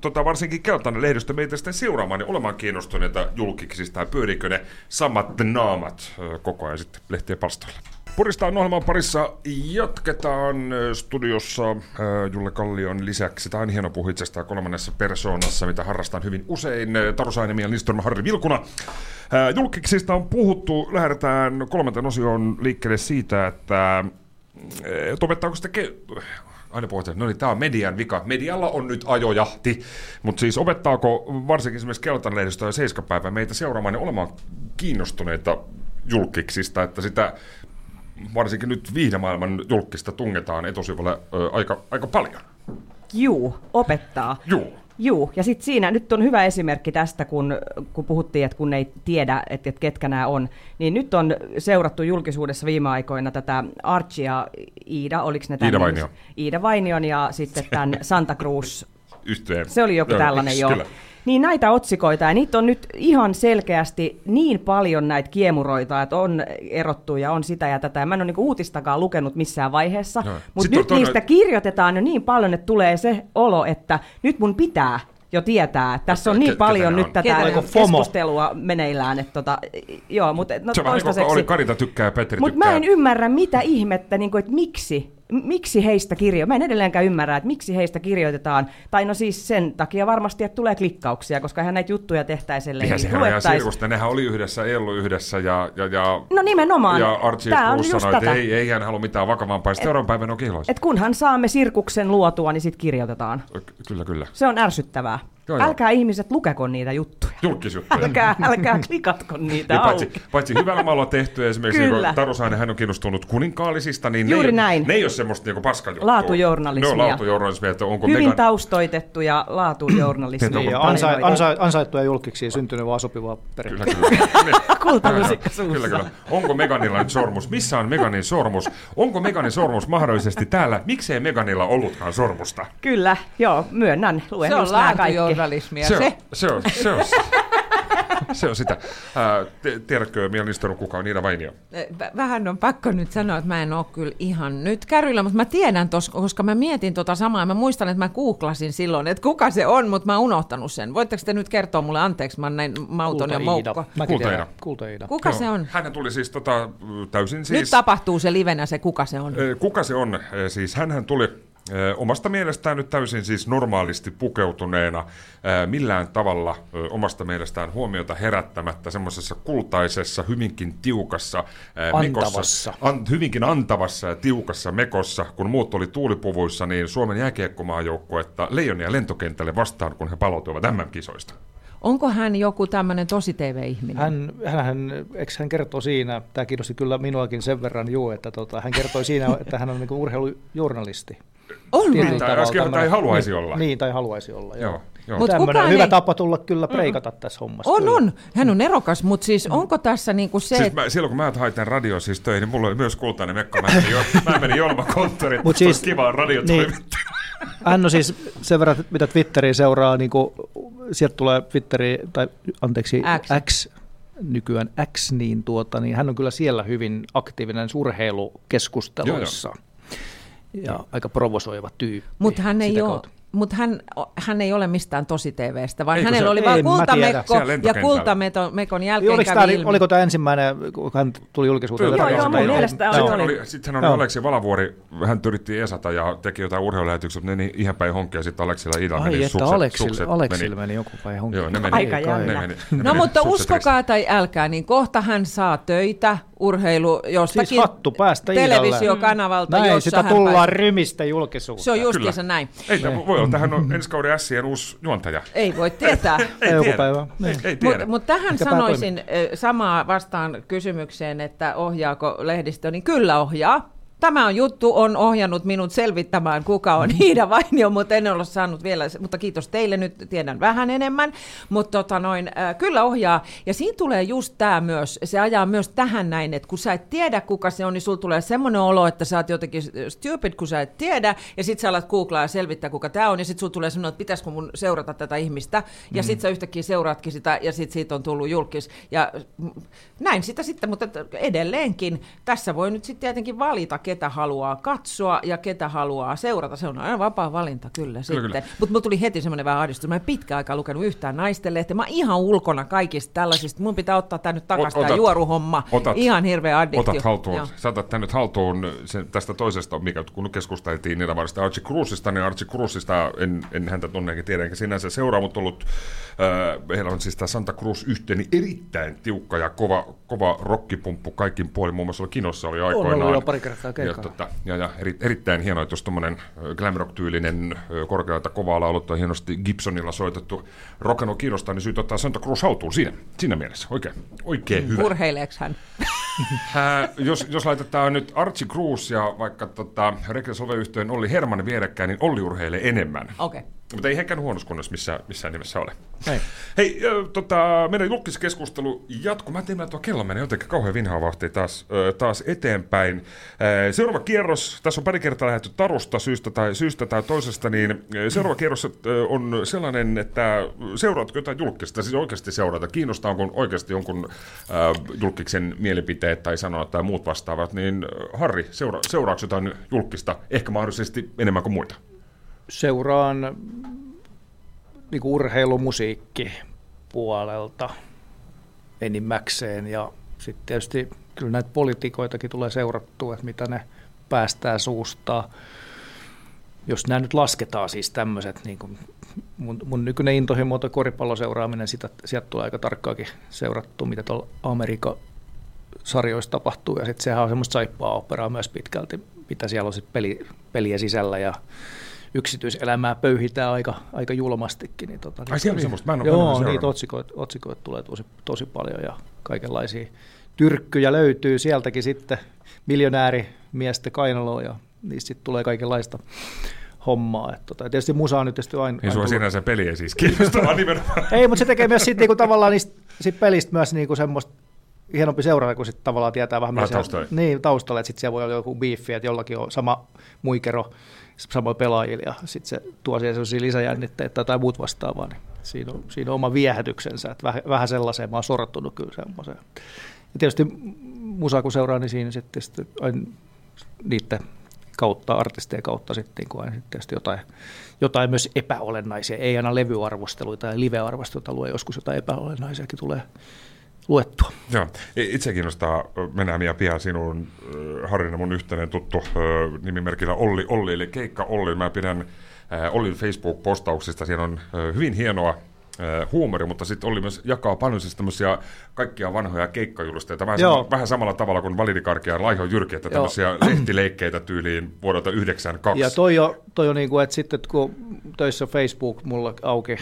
tota, varsinkin keltainen lehdistö meitä sitten seuraamaan ja olemaan kiinnostuneita julkiksista ja pyörikö ne samat naamat koko ajan sitten lehtien palstoilla. Puristaan ohjelman parissa jatketaan studiossa Julle Kallion lisäksi. Tämä on hieno puhu kolmannessa persoonassa, mitä harrastan hyvin usein. Äh, Taru Sainemi ja Lindström Harri Vilkuna. Julkiksista on puhuttu, lähdetään kolmanten osioon liikkeelle siitä, että äh, et opettaako sitä ke- aina puhutaan, no niin, tämä on median vika. Medialla on nyt ajojahti, mutta siis opettaako varsinkin esimerkiksi Keltan lehdistö ja Seiskapäivä meitä seuraamaan ja olemaan kiinnostuneita julkiksista, että sitä varsinkin nyt viihdemaailman julkista tungetaan etusivulle ö, aika, aika paljon. Juu, opettaa. Juu. Juu, ja sitten siinä nyt on hyvä esimerkki tästä, kun, kun puhuttiin, että kun ei tiedä, että, että ketkä nämä on, niin nyt on seurattu julkisuudessa viime aikoina tätä Archie ja Iida, oliko ne tämän Iida nimes- Vainio. Iida Vainion ja sitten tämän Santa Cruz Yhteen. Se oli joku tällainen, joo. Kyllä. Niin näitä otsikoita, ja niitä on nyt ihan selkeästi niin paljon näitä kiemuroita, että on erottu ja on sitä ja tätä, ja mä en ole niinku uutistakaan lukenut missään vaiheessa, Joo. mutta nyt on toinen- niistä kirjoitetaan jo niin paljon, että tulee se olo, että nyt mun pitää jo tietää, että tässä on Ke- niin ketä paljon nyt on? tätä Ketä on? FOMO. keskustelua meneillään, että tota, joo, mutta no Se niin toistaiseksi... oli Karita tykkää ja Petri Mutta mä en ymmärrä, mitä ihmettä, niin kuin, että miksi, miksi heistä kirjo... Mä en edelleenkään ymmärrä, että miksi heistä kirjoitetaan. Tai no siis sen takia varmasti, että tulee klikkauksia, koska eihän näitä juttuja ellei Eihän niitä sehän luettaisi. sirkusta. Nehän oli yhdessä, Ellu yhdessä ja, ja, ja, No nimenomaan. ja Archie Tää on just sanoi, että ei, ei hän halua mitään vakavampaa. Sitten seuraavan päivän on kihloissa. Et kunhan saamme sirkuksen luotua, niin sitten kirjoitetaan. Ky- Kyllä, kyllä. Se on ärsyttävää. Joo, joo. Älkää ihmiset lukeko niitä juttuja. Julkisjuttuja. Älkää, älkää klikatko niitä Niin auki. paitsi, paitsi hyvällä maalla tehty esimerkiksi Kyllä. niin Taru Sainen, hän on kiinnostunut kuninkaallisista, niin Juuri ne, ei, näin. ne ei ole semmoista niin paskajuttua. Laatujournalismia. Ne on laatujournalismia, että onko Hyvin Megan... taustoitettu ja laatujournalismi. Niin, Niin, ja ansa, ansa, ansaittuja julkiksi syntynyt vaan sopivaa Kyllä, perinnettä. kyllä. [laughs] Niin. Kultalusikka suussa. Kyllä, kyllä. Onko Meganilla nyt sormus? Missä on Meganin sormus? Onko Meganin sormus mahdollisesti täällä? Miksei Meganilla ollutkaan sormusta? Kyllä, joo, myönnän. Luen Se on just nämä kaikki. laatujournalismia. Se on, Se, se on, se on, [laughs] se on sitä. Te- tiedätkö, Mia Lindström, kuka on Niina Vainio? Vä- Vähän on pakko nyt sanoa, että mä en ole kyllä ihan nyt kärryllä, mutta mä tiedän tos, koska mä mietin tota samaa. Mä muistan, että mä googlasin silloin, että kuka se on, mutta mä oon unohtanut sen. Voitteko te nyt kertoa mulle, anteeksi, mä oon näin mauton ja moukko. Kulta-Iida. Kulta-Iida. Kuka Joo. se on? Hän tuli siis tota, täysin Nyt siis... tapahtuu se livenä se, kuka se on. Kuka se on? Siis hänhän tuli omasta mielestään nyt täysin siis normaalisti pukeutuneena, millään tavalla omasta mielestään huomiota herättämättä semmoisessa kultaisessa, hyvinkin tiukassa mekossa, an, hyvinkin antavassa ja tiukassa mekossa, kun muut oli tuulipuvuissa, niin Suomen jääkiekkomaajoukkuetta leijonia lentokentälle vastaan, kun he palautuivat MM-kisoista. Onko hän joku tämmöinen tosi TV-ihminen? Hän, hän, hän, eikö hän kertoi siinä, tämä kiinnosti kyllä minuakin sen verran juu, että tota, hän kertoi siinä, [laughs] että hän on niin urheilujournalisti. On Tietyllä Tai tavalla äsken- tai haluaisi niin, olla. Niin, tai haluaisi olla, joo. Joo, joo. Mut kukaan hyvä ei- tapa tulla kyllä preikata tässä hommassa. On, kyllä. on. Hän on erokas, mutta siis onko tässä niinku se, Siis että mä, silloin kun mä hain tämän radio siis töihin, niin mulla oli myös kultainen mekko. Mä menin, jo, mä menin Jorma konttoriin, siis- siis, kivaa radiotoimittajaa. Hän on siis sen verran, mitä Twitteriä seuraa, niin kuin, sieltä tulee Twitteri, tai anteeksi, X. X, nykyään X, niin, tuota, niin hän on kyllä siellä hyvin aktiivinen urheilukeskusteluissa. Ja aika provosoiva tyyppi. Mutta hän, ei ole, kautta. Mut hän, hän ei ole mistään tosi TVstä, vaan Eikö hänellä se- oli vain kultamekko ja kultamekon jälkeen Oliko, kävi tämä, ilmi. oliko tämä ensimmäinen, kun hän tuli julkisuuteen? Joo, tarjoamaan joo, sitä? mun mielestä oli, Joo. Sitten oli. hän oli, sitten hän oli Joo. Aleksi Valavuori, hän yritti esata ja teki jotain urheilulähetyksiä, mutta ne niin ihan päin honkia, sitten Aleksilla Ida Ai, meni että sukset, Aleksille, sukset Aleksille meni. joku päin honki. Joo, ne meni, Aika ne jännä. meni, ne No meni mutta sukset uskokaa tai älkää, niin kohta hän saa töitä urheilu jostakin Siis hattu päästä televisiokanavalta, Näin, jossa sitä tullaan rymistä julkisuuteen. Se on Kyllä. justiinsa näin. Ei, voi olla, tähän on ensi kauden Sien uusi juontaja. Ei voi tietää. [laughs] Ei Joku tiedä. päivä, Ei, niin. ei tiedä. Mutta mut tähän Ehkä sanoisin samaa vastaan kysymykseen, että ohjaako lehdistö, niin kyllä ohjaa. Tämä on juttu, on ohjannut minut selvittämään, kuka on Iida Vainio, mutta en ole saanut vielä, mutta kiitos teille, nyt tiedän vähän enemmän, mutta tota noin, äh, kyllä ohjaa. Ja siinä tulee just tämä myös, se ajaa myös tähän näin, että kun sä et tiedä, kuka se on, niin sulla tulee semmoinen olo, että sä oot jotenkin stupid, kun sä et tiedä, ja sit sä alat googlaa ja selvittää, kuka tämä on, ja sit sulla tulee semmoinen, että pitäisikö mun seurata tätä ihmistä, ja sit sä yhtäkkiä seuraatkin sitä, ja sit siitä on tullut julkis, ja mm, näin sitä sitten, mutta edelleenkin, tässä voi nyt sitten tietenkin valita, ketä haluaa katsoa ja ketä haluaa seurata. Se on aina vapaa valinta kyllä, Kyllä, sitten. Mutta mulla tuli heti semmoinen vähän ahdistus. Mä en pitkä aikaa lukenut yhtään naisten lehteä. Mä oon ihan ulkona kaikista tällaisista. Mun pitää ottaa tää nyt takaisin, tämä otat- juoruhomma. otat- ihan hirveä addiktio. Otat haltuun, Joo. sä otat nyt haltuun sen, tästä toisesta, mikä kun keskusteltiin niin varmasti Archie Cruzista, niin Archie Cruzista en, en häntä tunne enkä tiedä, enkä sinänsä seuraa, mutta ollut, äh, heillä on siis tämä Santa Cruz yhteeni erittäin tiukka ja kova, kova rockipumppu kaikkin puolin, muun muassa oli Kinossa oli aikoinaan. ollut jo pari kertaa ja, tota, ja, ja eri, erittäin hienoa, että jos tuommoinen glam rock-tyylinen korkealta kovaa lauluttu ja hienosti Gibsonilla soitettu rock and roll kiinnostaa, niin syyt ottaa Santa Cruz haltuun siinä, siinä mielessä. Oikein, oikein hyvä. Urheileeko hän? [laughs] Äh, jos, jos laitetaan nyt Archie Cruz ja vaikka tota, Sove-yhtiön Olli Herman vierekkäin, niin Olli urheilee enemmän. Okei. Okay. Mutta ei henkään huonossa kunnossa missään, missään nimessä ole. Ei. Hei, ö, tota, meidän julkiskeskustelu jatkuu. Mä tiedän, että tuo kello menee jotenkin kauhean vinhaa vauhtia taas, ö, taas eteenpäin. Ö, Seuraava kierros, tässä on pari kertaa lähdetty Tarusta syystä tai, syystä tai toisesta, niin ö, seuraava kierros ö, on sellainen, että seuraatko jotain julkista, siis oikeasti seurata. Kiinnostaa, onko oikeasti jonkun äh, julkiksen mielipiteet tai sanonat tai muut vastaavat, niin ö, Harri, seura, seuraako jotain julkista, ehkä mahdollisesti enemmän kuin muita? Seuraan niin urheilumusiikki puolelta enimmäkseen. Ja sitten tietysti kyllä näitä poliitikoitakin tulee seurattua, että mitä ne päästää suustaa. Jos nämä nyt lasketaan siis tämmöiset, niin kuin mun, mun nykyinen intohimo on koripallon seuraaminen, sitä, sieltä tulee aika tarkkaakin seurattua, mitä tuolla Amerikan sarjoissa tapahtuu, ja sitten sehän on semmoista saippaa operaa myös pitkälti, mitä siellä on sitten peli, peliä sisällä, ja yksityiselämää pöyhitään aika, aika julmastikin. Niin tota, Ai siellä on semmoista? Mä en Joo, niitä otsikoita, otsikoita tulee tosi, tosi paljon, ja kaikenlaisia tyrkkyjä löytyy sieltäkin sitten miljonäärimiestä kainaloa, ja niistä sitten tulee kaikenlaista hommaa. Et tota, tietysti musa on nyt tietysti aina... Sua tullut- sinänsä peli ei siis kiinnosta, vaan nimenomaan. ei, mutta se tekee myös sit niinku tavallaan niistä sit pelistä myös niinku semmoista hienompi seurata, kun sit tavallaan tietää vähän, Vähän mitä. Niin, taustalla, että sitten siellä voi olla joku biifi, että jollakin on sama muikero samoilla pelaajilla, ja sitten se tuo siihen sellaisia lisäjännitteitä tai muut vastaavaa, niin siinä on, siinä on oma viehätyksensä, että vähän, vähän sellaiseen mä oon sorttunut kyllä semmoiseen. Ja tietysti musaa kun seuraa, niin siinä sitten, sitten aina niiden kautta, artistien kautta sitten niin kuin aina sitten tietysti jotain, jotain myös epäolennaisia, ei aina levyarvosteluita ja live-arvosteluita lue, joskus jotain epäolennaisiakin tulee luettua. Joo, itse kiinnostaa, mennään ja pian sinun, ö, Harrina, mun yhteinen tuttu nimimerkillä Olli, Olli, eli Keikka Olli. Mä pidän Ollin Facebook-postauksista, siinä on hyvin hienoa huumori, mutta sitten Olli myös jakaa paljon siis tämmöisiä kaikkia vanhoja keikkajulisteita, vähän, sama, vähän samalla tavalla kuin Validikarki ja Laiho Jyrki, että Joo. tämmöisiä lehtileikkeitä tyyliin vuodelta 92. Ja toi on, toi on niin kuin, että sitten kun töissä Facebook mulla auki,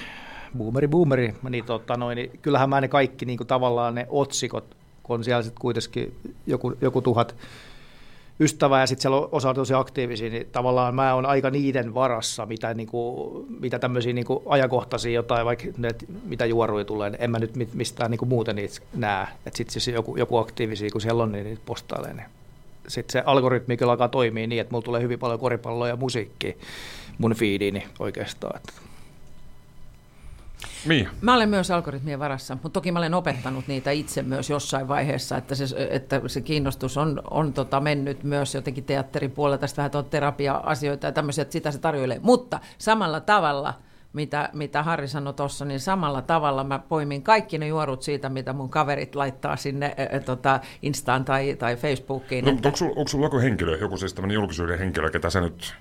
boomeri, boomeri, mä niitä ottaa noin, niin kyllähän mä ne kaikki niin kuin tavallaan ne otsikot, kun on siellä sitten kuitenkin joku, joku tuhat ystävää ja sitten siellä on osa tosi aktiivisia, niin tavallaan mä oon aika niiden varassa, mitä, niin kuin, mitä tämmöisiä niin kuin ajankohtaisia jotain, vaikka ne, mitä juoruja tulee, niin en mä nyt mistään niin kuin muuten niitä näe. Että sitten siis joku, joku aktiivisia, kun siellä on, niin niitä postailee. Niin sitten se algoritmi kyllä alkaa toimia niin, että mulla tulee hyvin paljon koripalloa ja musiikkia mun feediini oikeastaan. Että Mia. Mä olen myös algoritmien varassa, mutta toki mä olen opettanut niitä itse myös jossain vaiheessa, että se, että se kiinnostus on, on tota mennyt myös jotenkin teatterin puolella, tästä vähän terapia-asioita ja tämmöisiä, että sitä se tarjoilee. Mutta samalla tavalla, mitä, mitä Harri sanoi tuossa, niin samalla tavalla mä poimin kaikki ne juorut siitä, mitä mun kaverit laittaa sinne ä, tota Instaan tai, tai Facebookiin. No, että- onko sulla, onko sulla joku henkilö, joku siis tämmöinen julkisuuden henkilö, ketä sä nyt...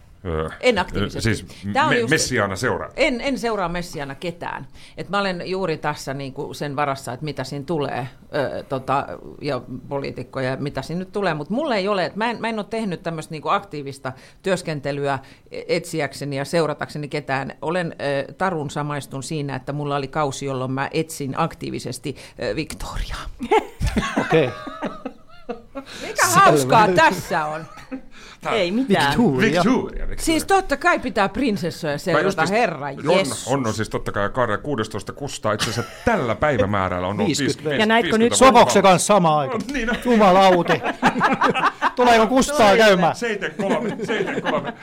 En aktiivisesti. Siis Tää on me, just- Messiaana seuraa. En, en seuraa Messiana ketään. Et mä olen juuri tässä niin kuin sen varassa, että mitä siinä tulee, ö, tota, ja poliitikkoja, mitä siinä nyt tulee. Mutta mulla ei ole, että mä en, mä en ole tehnyt tämmöistä niin kuin aktiivista työskentelyä etsiäkseni ja seuratakseni ketään. Olen ö, Tarun samaistun siinä, että mulla oli kausi, jolloin mä etsin aktiivisesti ö, Victoriaa. Okei. Okay. [laughs] Mikä hauskaa tässä on? Ei mitään. Victoria. Victoria. Siis totta kai pitää prinsessoja seurata, just- herra on, jes. on, on siis totta kai Kaarle 16 kustaa. Itse asiassa tällä päivämäärällä on ollut 50 50 Ja näitkö nyt 50 Sovoksen kanssa sama aika. No, niin, no. Jumalauti. [laughs] Tuleeko kustaa käymään? Seiten kolme, seiten kolme.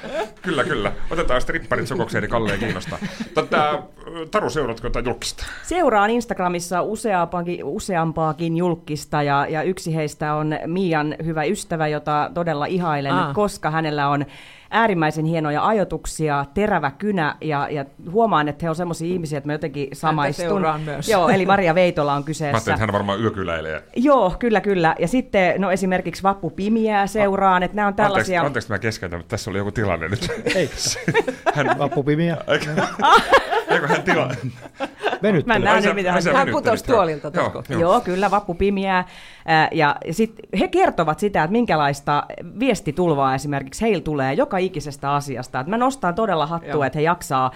Kyllä, kyllä. Otetaan stripparit sokokseen, niin Kalleen kiinnostaa. Tota, Taru, seuratko jotain julkista? Seuraan Instagramissa useampaakin, useampaakin julkista ja, ja yksi heistä on Mian hyvä ystävä, jota todella ihailen, Ah. Koska hänellä on äärimmäisen hienoja ajatuksia, terävä kynä ja, ja huomaan, että he on semmoisia ihmisiä, että mä jotenkin samaistun. myös. Joo, eli Maria Veitola on Mä kyseessä. ajattelin, että hän varmaan yökyläilee. Joo, kyllä, kyllä. Ja sitten no esimerkiksi Vappu Pimiää seuraan, että nämä on tällaisia... Anteeksi, anteeksi mä keskeytän, mutta tässä oli joku tilanne nyt. Ei, [laughs] Hän, vappupimiä. [laughs] eikö hän tila? Venyttely. Mä en nähnyt, mitä hän Hän putosi joo. tuolilta Joo, joo. Joo, kyllä, Vappu Pimiää. Ää, Ja sitten he kertovat sitä, että minkälaista viestitulvaa esimerkiksi heillä tulee joka ikisestä asiasta. Että mä nostan todella hattua, että he jaksaa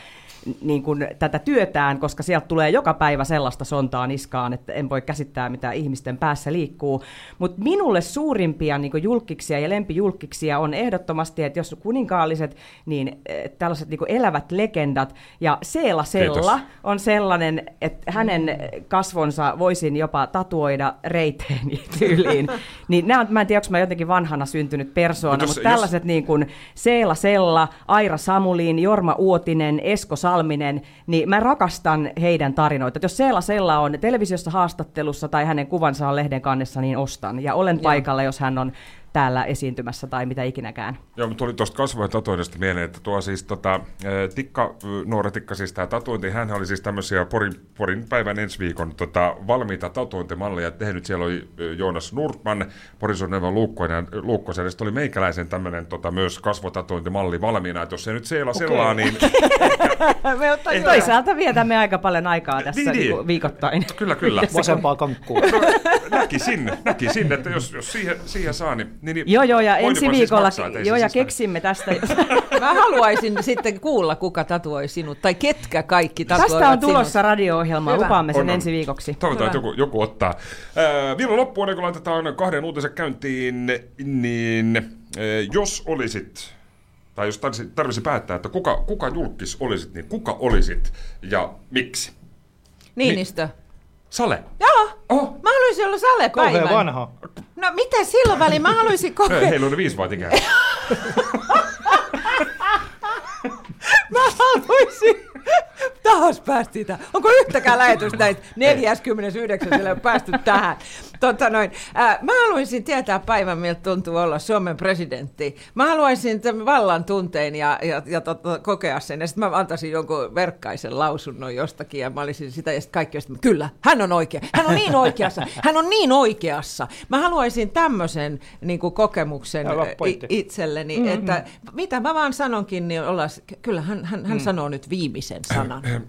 niin kuin tätä työtään, koska sieltä tulee joka päivä sellaista sontaa niskaan, että en voi käsittää, mitä ihmisten päässä liikkuu. Mutta minulle suurimpia niin kuin julkiksia ja lempijulkiksia on ehdottomasti, että jos kuninkaalliset, niin eh, tällaiset niin kuin elävät legendat, ja Seela Sella Kiitos. on sellainen, että hänen kasvonsa voisin jopa tatuoida reiteen tyyliin. [laughs] niin nämä on, mä en tiedä, onko mä jotenkin vanhana syntynyt persoona, Mut jos- mutta tällaiset niin kuin Seela Sella, Aira Samulin, Jorma Uotinen, Esko Salminen, niin mä rakastan heidän tarinoita. Et jos Seela Sella on televisiossa haastattelussa tai hänen kuvansa on lehden kannessa, niin ostan. Ja olen paikalla, jos hän on täällä esiintymässä tai mitä ikinäkään. Joo, mutta tuli tuosta kasvojen tatuoinnista mieleen, että tuo siis tota, Tikka, nuori Tikka siis tämä tatuointi, hän oli siis tämmöisiä Porin, Porin päivän ensi viikon tota, valmiita tatuointimalleja tehnyt. Siellä oli Joonas Nurman, Porin Neva Luukkonen, Luukkosen, ja sitten oli meikäläisen tämmöinen tota, myös kasvotatuointimalli valmiina, että jos se nyt seela okay. sellaa, niin [laughs] Me ottaa Ei, Toisaalta vietämme aika paljon aikaa tässä Niin, niin, niin. viikoittain. kyllä, kyllä. Vasempaa kankkua. näki sinne, näki sinne, että jos, jos siihen, siihen saa, niin, niin niin Joo, joo, ja ensi siis viikolla, maksaa, ei se joo, ja siis keksimme tästä. [laughs] Mä haluaisin sitten kuulla, kuka tatuoi sinut, tai ketkä kaikki tatuoivat tästä on sinut. tulossa radio-ohjelma, Hyvä. lupaamme sen On, on. ensi viikoksi. Toivotaan, että joku, joku ottaa. Ää, vielä loppuun, ennen kuin laitetaan kahden uutisen käyntiin, niin ää, jos olisit, tai jos tarvisi, tarvisi päättää, että kuka, kuka julkis olisit, niin kuka olisit ja miksi? Niinistö. Sale. Joo, Oh. mä haluaisin olla salepäivän. Kauhean vanha. No mitä silloin väliin? Mä haluaisin [laughs] kokea. Heillä on viisi vuotta ikää. [laughs] Mä haluaisin. Taas päästiin tähän. Onko yhtäkään lähetystä näitä 49. sillä ei ole päästy tähän? Tota noin. Ää, mä haluaisin tietää päivän, miltä tuntuu olla Suomen presidentti. Mä haluaisin tämän vallan tunteen ja, ja, ja tota, kokea sen. Ja sitten mä antaisin jonkun verkkaisen lausunnon jostakin ja mä olisin sitä ja sitten kaikki olisivat, kyllä, hän on oikea. Hän on niin oikeassa. Hän on niin oikeassa. Mä haluaisin tämmöisen niin kuin kokemuksen itselleni, mm-hmm. että mitä mä vaan sanonkin, niin olla, kyllä hän, hän, hän mm. sanoo nyt viimeisen sanan. Ää,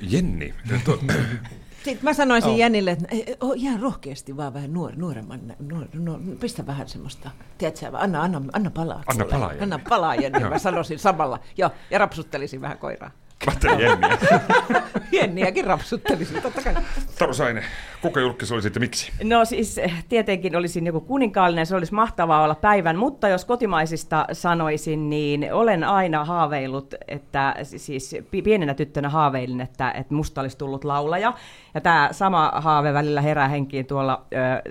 Jenni, to, [clears throat] Sitten mä sanoisin oh. Jennille, että ihan rohkeasti vaan vähän nuor, nuoremman, nuor, nuor, pistä vähän semmoista, tiedätkö, anna, anna, anna palaa. Anna sulle. palaa, Jenni. Anna palaa, Jenni, mä sanoisin samalla. Joo, ja rapsuttelisin vähän koiraa. mä Jenniä. [laughs] Jenniäkin rapsuttelisin, totta kai. Taru Saine, kuka julkis olisit ja miksi? No siis eh, tietenkin olisin joku kuninkaallinen, se olisi mahtavaa olla päivän, mutta jos kotimaisista sanoisin, niin olen aina haaveillut, että siis pi- pienenä tyttönä haaveilin, että, että musta olisi tullut laulaja. Ja tämä sama haave välillä herää henkiin tuolla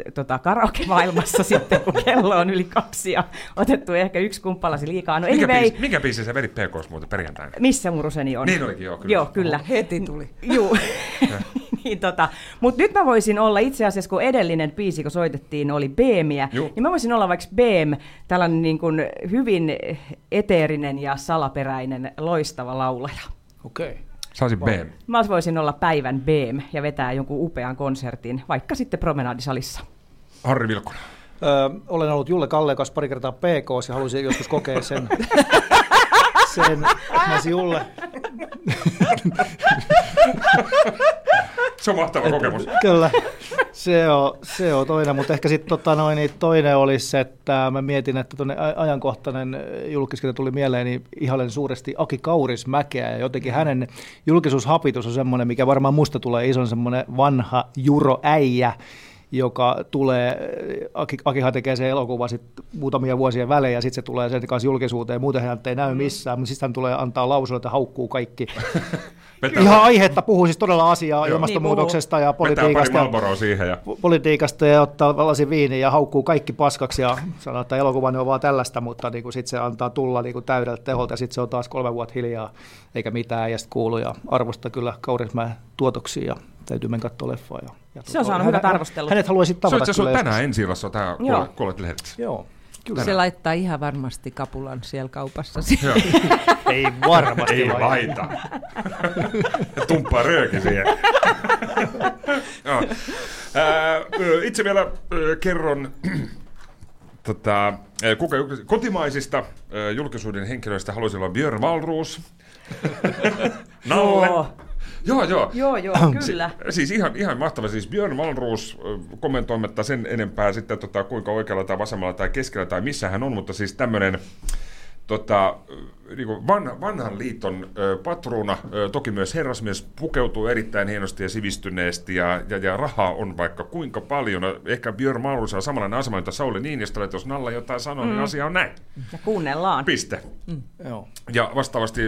ö, tota, karaoke-maailmassa [laughs] sitten, kun kello on yli kaksi ja otettu ehkä yksi kumppalasi liikaa. No Mikä, anyway, biisi, mikä biisi sä vedit PKs muuten perjantaina? missä muruseni on? Niin olikin, joo, kyllä. Joo, kyllä. Heti tuli. Juu. [laughs] niin, tota. Mutta nyt mä voisin olla itse asiassa, kun edellinen biisi, kun soitettiin, oli Beemiä, Juu. niin mä voisin olla vaikka Beem, tällainen niin kuin hyvin eteerinen ja salaperäinen, loistava laulaja. Okei. Okay. Sä olisit B. Mä voisin olla päivän Beem ja vetää jonkun upean konsertin, vaikka sitten promenadisalissa. Harri Vilkuna. Öö, olen ollut Julle Kalle kanssa pari kertaa PK ja haluaisin joskus kokea sen. [laughs] sen mä olisin Julle. Se on mahtava kokemus. Kyllä, se on, se on toinen, mutta ehkä sitten tota noin, niin toinen olisi, että mä mietin, että tuonne ajankohtainen julkiskelta tuli mieleen, niin ihailen suuresti Aki Kaurismäkeä ja jotenkin hänen julkisuushapitus on semmoinen, mikä varmaan musta tulee ison semmoinen vanha juroäijä, joka tulee, Aki, Akihan tekee sen elokuvan sit muutamia vuosien välein ja sitten se tulee sen kanssa julkisuuteen, muuten hän ei näy missään, mutta sitten hän tulee antaa lausunnon, että haukkuu kaikki. [laughs] Ihan aihetta puhuu siis todella asiaa Joo. ilmastonmuutoksesta ja Vetää pari politiikasta. ja- Marlboroa siihen ja politiikasta ja ottaa lasin viiniä ja haukkuu kaikki paskaksi ja sanoo, että elokuva on vaan tällaista, mutta niin sitten se antaa tulla niin täydeltä teholta ja sitten se on taas kolme vuotta hiljaa eikä mitään ja sitten kuuluu ja arvosta kyllä Kaurismäen tuotoksia ja täytyy mennä katsoa leffaa. Ja, ja Se on saanut hän- hyvät arvostelut. Hänet haluaisit se on tavata asiassa kyllä tänään ensi illassa tämä Joo. kuolet lehdessä. Joo, kyllä. Se laittaa ihan varmasti kapulan siellä kaupassa. Joo. [laughs] Ei varmasti Ei laita. laita. Ja tumppaa rööki siihen. Itse vielä kerron [clears throat] tota, kuka, kotimaisista julkisuuden henkilöistä haluaisin olla Björn Wahlroos. [laughs] Nalle. Joo. Joo, joo. Joo, joo, kyllä. Si- siis ihan, ihan mahtava. Siis Björn ö, kommentoimatta sen enempää sitten, tota, kuinka oikealla tai vasemmalla tai keskellä tai missä hän on, mutta siis tämmöinen tota, niin van, vanhan liiton ö, patruuna, ö, toki myös herrasmies, pukeutuu erittäin hienosti ja sivistyneesti ja, ja, ja rahaa on vaikka kuinka paljon. Ehkä Björn Wahlroos on samanlainen asema, jota Sauli Niinistöllä, että jos Nalla jotain sanoo, mm. niin asia on näin. Ja kuunnellaan. Piste. Joo. Ja vastaavasti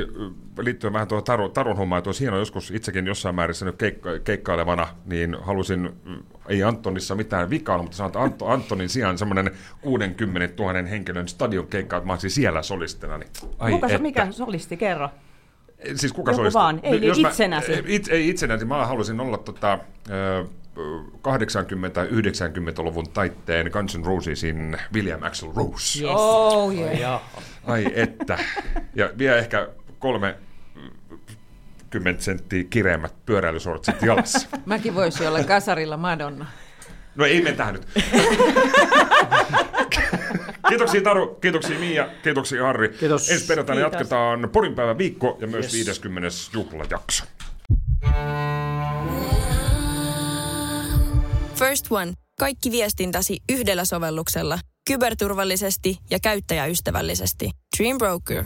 liittyen vähän tuohon Taru, Tarun hommaan, että olisi hienoa joskus itsekin jossain määrissä nyt keikka, keikkailevana, niin halusin, ö, ei Antonissa mitään vikaa, mutta sanon, että Anto, Antonin sijaan semmoinen 60 000 henkilön stadion keikka, että mä olisin siellä solistina. Niin, ai Kuka se, että. mikä solisti, kerro. Siis kuka Joku solisti? vaan, ei niin Jos mä- itsenäsi. It, ei itsenäsi, mä halusin olla tota, ö, 80-90-luvun taitteen Guns N' Rosesin William Axel Rose. Yes. Oh, yeah. Ja, Ai että. Ja vielä ehkä kolme kymmentä senttiä kireemmät pyöräilysortsit jalassa. [laughs] Mäkin voisin olla kasarilla Madonna. No ei mene tähän nyt. [laughs] kiitoksia Taru, kiitoksia Mia, kiitoksia Harri. Kiitos. Ensi perjantaina Kiitos. jatketaan Porin päivän viikko ja myös Yes. 50. juhlajakso. First One. Kaikki viestintäsi yhdellä sovelluksella. Kyberturvallisesti ja käyttäjäystävällisesti. Dream Broker.